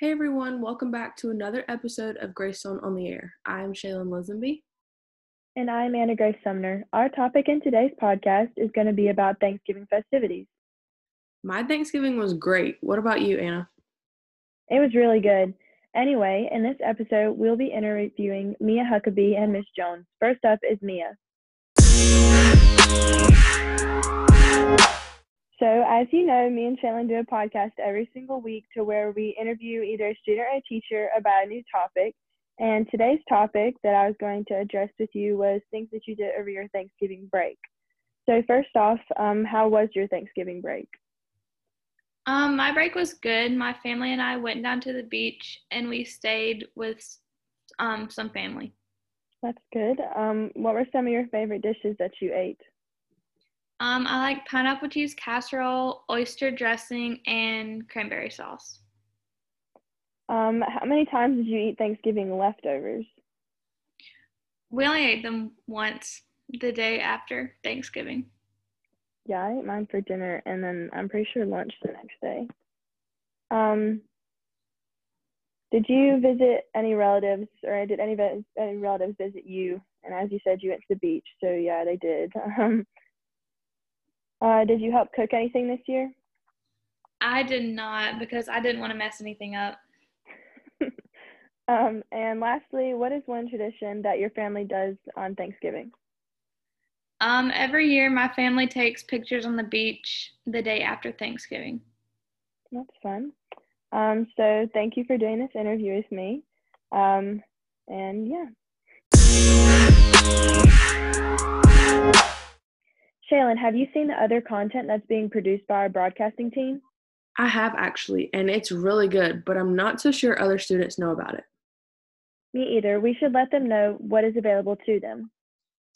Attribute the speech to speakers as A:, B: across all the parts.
A: Hey everyone, welcome back to another episode of Greystone on the Air. I'm Shaylin Lisenby.
B: And I'm Anna Grace Sumner. Our topic in today's podcast is going to be about Thanksgiving festivities.
A: My Thanksgiving was great. What about you, Anna?
B: It was really good. Anyway, in this episode, we'll be interviewing Mia Huckabee and Miss Jones. First up is Mia. As you know, me and Shaylin do a podcast every single week to where we interview either a student or a teacher about a new topic. And today's topic that I was going to address with you was things that you did over your Thanksgiving break. So, first off, um, how was your Thanksgiving break?
C: Um, my break was good. My family and I went down to the beach and we stayed with um, some family.
B: That's good. Um, what were some of your favorite dishes that you ate?
C: Um, I like pineapple cheese casserole, oyster dressing, and cranberry sauce.
B: Um, how many times did you eat Thanksgiving leftovers?
C: We only ate them once the day after Thanksgiving.
B: Yeah, I ate mine for dinner and then I'm pretty sure lunch the next day. Um, did you visit any relatives or did any, any relatives visit you? And as you said, you went to the beach, so yeah, they did. Um, uh, did you help cook anything this year?
C: I did not because I didn't want to mess anything up.
B: um, and lastly, what is one tradition that your family does on Thanksgiving?
C: Um, every year, my family takes pictures on the beach the day after Thanksgiving.
B: That's fun. Um, so thank you for doing this interview with me. Um, and yeah. Shaylin, have you seen the other content that's being produced by our broadcasting team?
A: I have actually, and it's really good, but I'm not so sure other students know about it.
B: Me either. We should let them know what is available to them.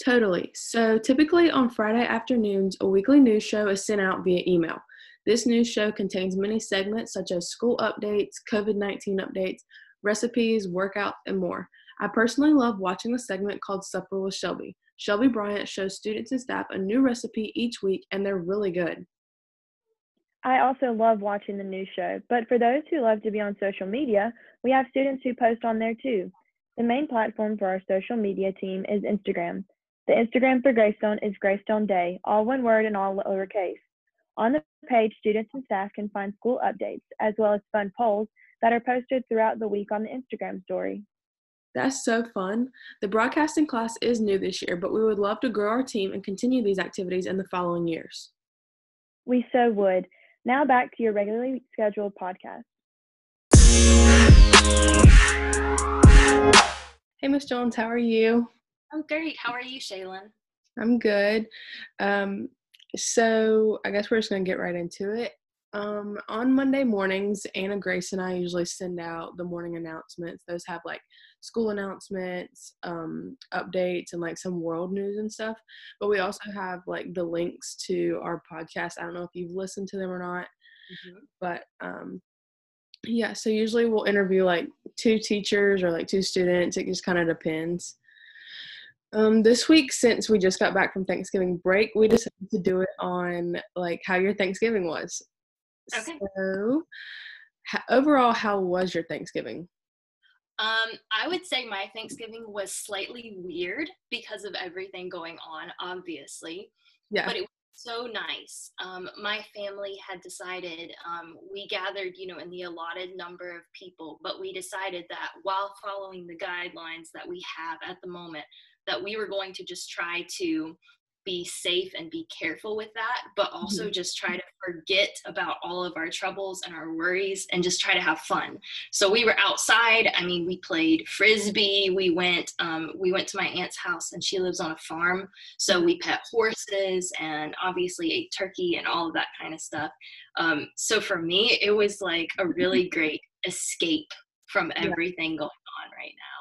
A: Totally. So, typically on Friday afternoons, a weekly news show is sent out via email. This news show contains many segments such as school updates, COVID 19 updates, recipes, workouts, and more. I personally love watching the segment called Supper with Shelby. Shelby Bryant shows students and staff a new recipe each week, and they're really good.
B: I also love watching the news show, but for those who love to be on social media, we have students who post on there too. The main platform for our social media team is Instagram. The Instagram for Greystone is Greystone Day, all one word and all lowercase. On the page, students and staff can find school updates as well as fun polls that are posted throughout the week on the Instagram story.
A: That's so fun. The broadcasting class is new this year, but we would love to grow our team and continue these activities in the following years.
B: We so would. Now back to your regularly scheduled podcast.
A: Hey, Miss Jones, how are you?
D: I'm great. How are you, Shaylin?
A: I'm good. Um, so I guess we're just gonna get right into it. Um, on Monday mornings, Anna Grace and I usually send out the morning announcements. Those have like school announcements, um, updates, and like some world news and stuff. But we also have like the links to our podcast. I don't know if you've listened to them or not, mm-hmm. but um, yeah. So usually we'll interview like two teachers or like two students. It just kind of depends. Um, this week, since we just got back from Thanksgiving break, we decided to do it on like how your Thanksgiving was.
D: Okay.
A: So, overall, how was your Thanksgiving?
D: Um, I would say my Thanksgiving was slightly weird because of everything going on, obviously.
A: Yeah.
D: But it was so nice. Um, my family had decided, um, we gathered, you know, in the allotted number of people, but we decided that while following the guidelines that we have at the moment, that we were going to just try to be safe and be careful with that, but also mm-hmm. just try to forget about all of our troubles and our worries and just try to have fun. So we were outside. I mean, we played frisbee. We went um, we went to my aunt's house and she lives on a farm. So we pet horses and obviously ate turkey and all of that kind of stuff. Um, so for me, it was like a really great escape from everything going on right now.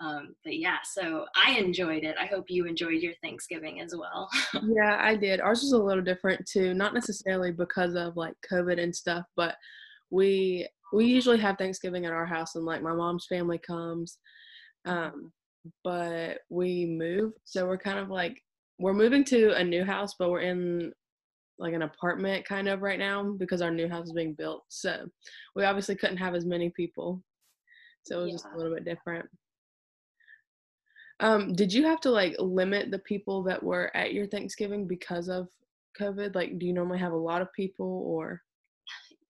D: Um, but yeah, so I enjoyed it. I hope you enjoyed your Thanksgiving as well.
A: yeah, I did. Ours was a little different too, not necessarily because of like COVID and stuff, but we we usually have Thanksgiving at our house and like my mom's family comes. Um, but we moved, so we're kind of like we're moving to a new house, but we're in like an apartment kind of right now because our new house is being built. So we obviously couldn't have as many people. So it was yeah. just a little bit different. Um, did you have to like limit the people that were at your Thanksgiving because of COVID? Like, do you normally have a lot of people or?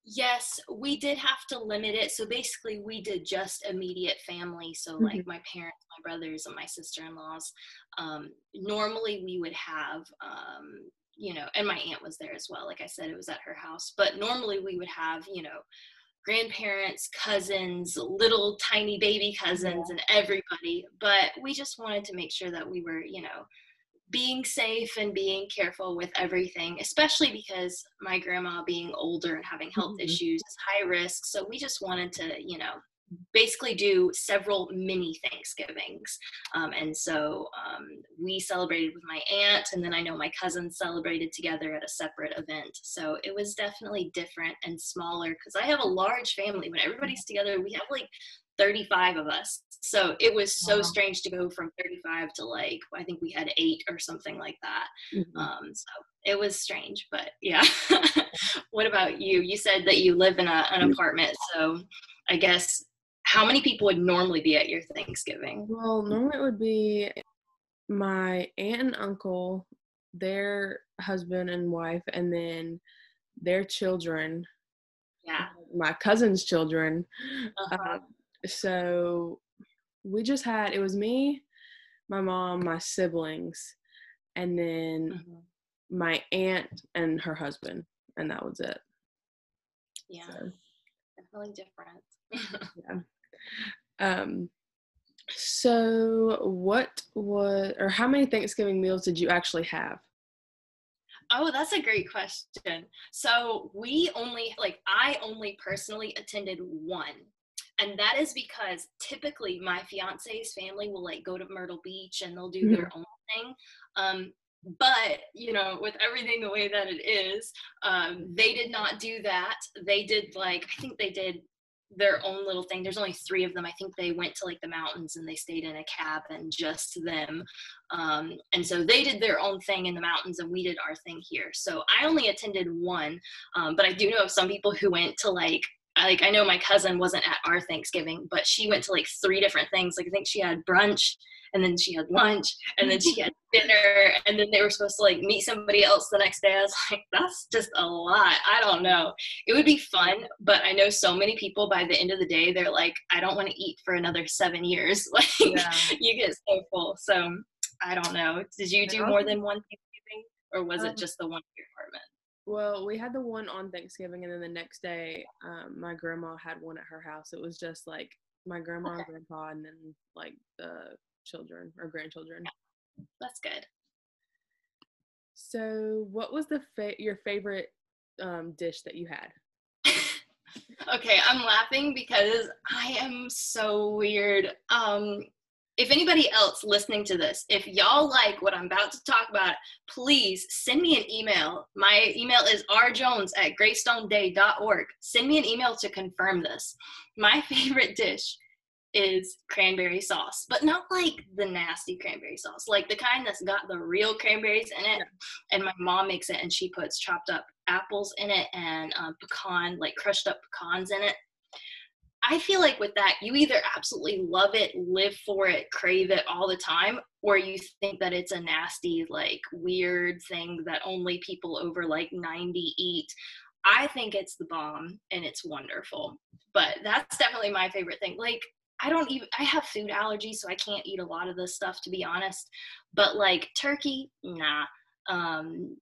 D: Yes, we did have to limit it. So basically, we did just immediate family. So, mm-hmm. like my parents, my brothers, and my sister in laws. Um, normally, we would have, um, you know, and my aunt was there as well. Like I said, it was at her house. But normally, we would have, you know, grandparents, cousins, little tiny baby cousins, and everybody. But we just wanted to make sure that we were, you know, being safe and being careful with everything, especially because my grandma being older and having health mm-hmm. issues is high risk. So we just wanted to, you know, basically do several mini Thanksgivings. Um, and so um, we celebrated with my aunt, and then I know my cousins celebrated together at a separate event. So it was definitely different and smaller because I have a large family. When everybody's together, we have like 35 of us. So it was so wow. strange to go from 35 to like, I think we had eight or something like that. Mm-hmm. Um, so it was strange, but yeah. what about you? You said that you live in a, an mm. apartment. So I guess how many people would normally be at your Thanksgiving?
A: Well, normally it would be my aunt and uncle, their husband and wife, and then their children.
D: Yeah.
A: My cousin's children. Uh-huh. Uh, so we just had it was me, my mom, my siblings, and then mm-hmm. my aunt and her husband, and that was it.
D: Yeah. So. Definitely different.
A: yeah. Um, so, what was, or how many Thanksgiving meals did you actually have?
D: Oh, that's a great question. So, we only, like, I only personally attended one. And that is because typically my fiance's family will like go to Myrtle Beach and they'll do mm-hmm. their own thing. Um, but you know with everything the way that it is um, they did not do that they did like i think they did their own little thing. There's only three of them. I think they went to like the mountains and they stayed in a cabin, just them. Um, and so they did their own thing in the mountains and we did our thing here. So I only attended one, um, but I do know of some people who went to like like I know my cousin wasn't at our Thanksgiving, but she went to like three different things. Like I think she had brunch and then she had lunch and then she had dinner and then they were supposed to like meet somebody else the next day. I was like that's just a lot. I don't know. It would be fun but i know so many people by the end of the day they're like i don't want to eat for another seven years. Like yeah. you get so full. So i don't know. Did you do more than one thanksgiving or was it um, just the one in your apartment
A: well, we had the one on Thanksgiving, and then the next day, um, my grandma had one at her house. It was just like my grandma okay. and grandpa, and then like the children or grandchildren.
D: That's good.
A: So, what was the fa- your favorite um, dish that you had?
D: okay, I'm laughing because I am so weird. Um, if anybody else listening to this, if y'all like what I'm about to talk about, please send me an email. My email is rjones at greystoneday.org. Send me an email to confirm this. My favorite dish is cranberry sauce, but not like the nasty cranberry sauce, like the kind that's got the real cranberries in it. And my mom makes it and she puts chopped up apples in it and um, pecan, like crushed up pecans in it. I feel like with that, you either absolutely love it, live for it, crave it all the time, or you think that it's a nasty, like weird thing that only people over like 90 eat. I think it's the bomb and it's wonderful. But that's definitely my favorite thing. Like I don't even I have food allergies, so I can't eat a lot of this stuff to be honest. But like turkey, nah. Um,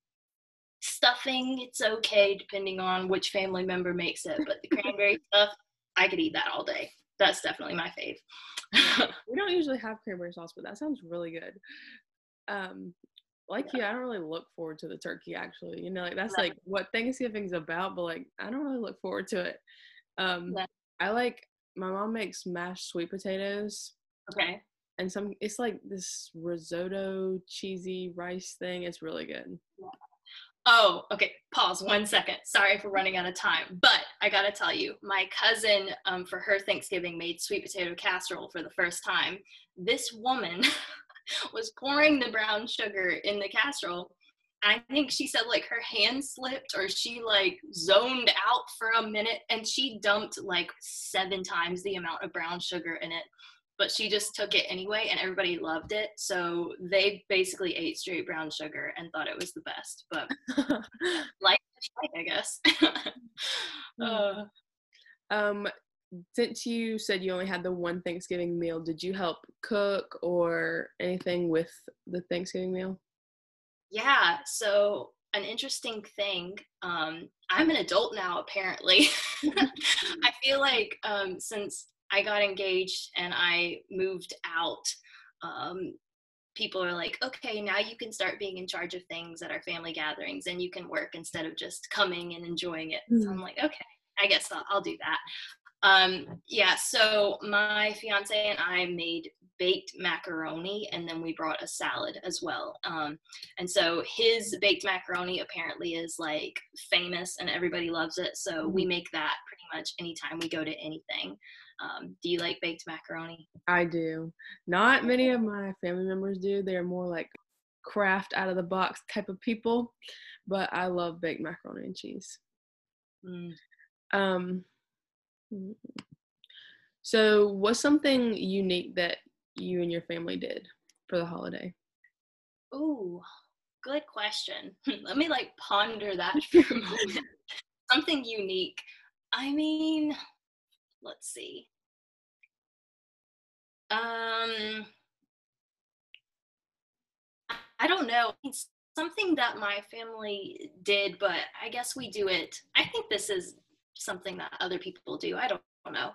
D: stuffing, it's okay depending on which family member makes it. But the cranberry stuff, I could eat that all day. That's definitely my fave.
A: we don't usually have cranberry sauce, but that sounds really good. Um, like yeah. you, I don't really look forward to the turkey actually. You know, like that's like what Thanksgiving's about, but like I don't really look forward to it. Um, I like my mom makes mashed sweet potatoes.
D: Okay.
A: And some it's like this risotto cheesy rice thing. It's really good.
D: Oh, okay. Pause one second. Sorry for running out of time, but I gotta tell you, my cousin um, for her Thanksgiving made sweet potato casserole for the first time. This woman was pouring the brown sugar in the casserole I think she said like her hand slipped or she like zoned out for a minute and she dumped like seven times the amount of brown sugar in it. But she just took it anyway and everybody loved it. So they basically ate straight brown sugar and thought it was the best. But like, I guess.
A: uh, um, since you said you only had the one Thanksgiving meal, did you help cook or anything with the Thanksgiving meal?
D: Yeah. So an interesting thing. Um, I'm an adult now, apparently. I feel like um, since I got engaged and I moved out, um, people are like, okay, now you can start being in charge of things at our family gatherings and you can work instead of just coming and enjoying it. Mm. So I'm like, okay, I guess I'll, I'll do that. Um, yeah, so my fiance and I made baked macaroni and then we brought a salad as well. Um, and so his baked macaroni apparently is like famous and everybody loves it. So we mm-hmm. make that pretty much anytime we go to anything. Um, do you like baked macaroni?
A: I do. Not many of my family members do. They're more like Kraft out of the box type of people, but I love baked macaroni and cheese. Mm. Um, so, what's something unique that you and your family did for the holiday?
D: Oh, good question. Let me like ponder that for a moment. Something unique. I mean, let's see. Um, I don't know. It's something that my family did, but I guess we do it. I think this is something that other people do. I don't know.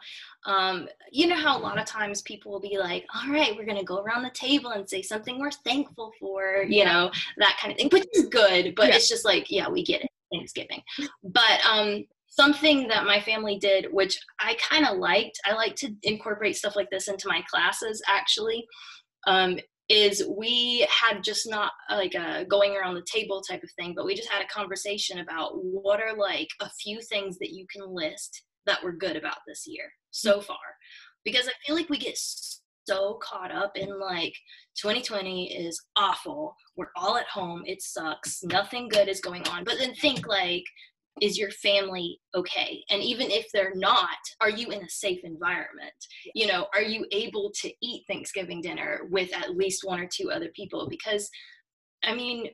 D: Um, you know how a lot of times people will be like, all right, we're going to go around the table and say something we're thankful for, you know, that kind of thing, which is good, but yeah. it's just like, yeah, we get it, Thanksgiving. But um, something that my family did, which I kind of liked, I like to incorporate stuff like this into my classes actually. Um, is we had just not like a going around the table type of thing, but we just had a conversation about what are like a few things that you can list that we're good about this year so mm. far because i feel like we get so caught up in like 2020 is awful we're all at home it sucks nothing good is going on but then think like is your family okay? And even if they're not are you in a safe environment? You know are you able to eat thanksgiving dinner with at least one or two other people? Because i mean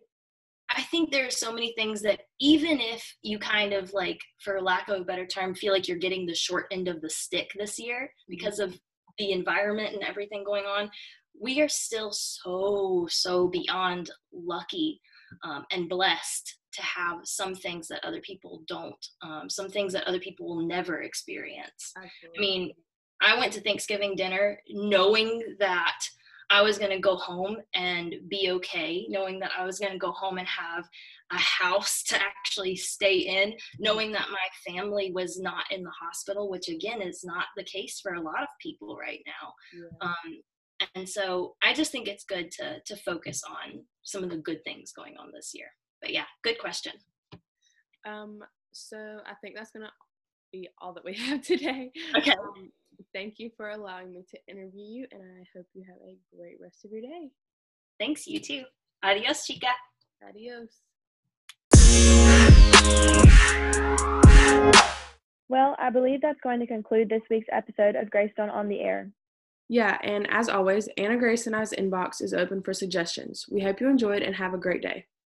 D: I think there are so many things that even if you kind of like, for lack of a better term, feel like you're getting the short end of the stick this year mm-hmm. because of the environment and everything going on, we are still so, so beyond lucky um, and blessed to have some things that other people don't, um, some things that other people will never experience. Absolutely. I mean, I went to Thanksgiving dinner knowing that I was going to go home and be okay, knowing that I was going to go home and have a house to actually stay in, knowing that my family was not in the hospital, which again is not the case for a lot of people right now. Yeah. Um, and so I just think it's good to to focus on some of the good things going on this year. But yeah, good question.
A: Um, so I think that's gonna be all that we have today.
D: Okay.
A: Um, thank you for allowing me to interview you, and I hope you have a great rest of your day.
D: Thanks, you too. Adios, chica.
A: Adios.
B: Well, I believe that's going to conclude this week's episode of Greystone on the Air.
A: Yeah, and as always, Anna Grace and I's inbox is open for suggestions. We hope you enjoyed and have a great day.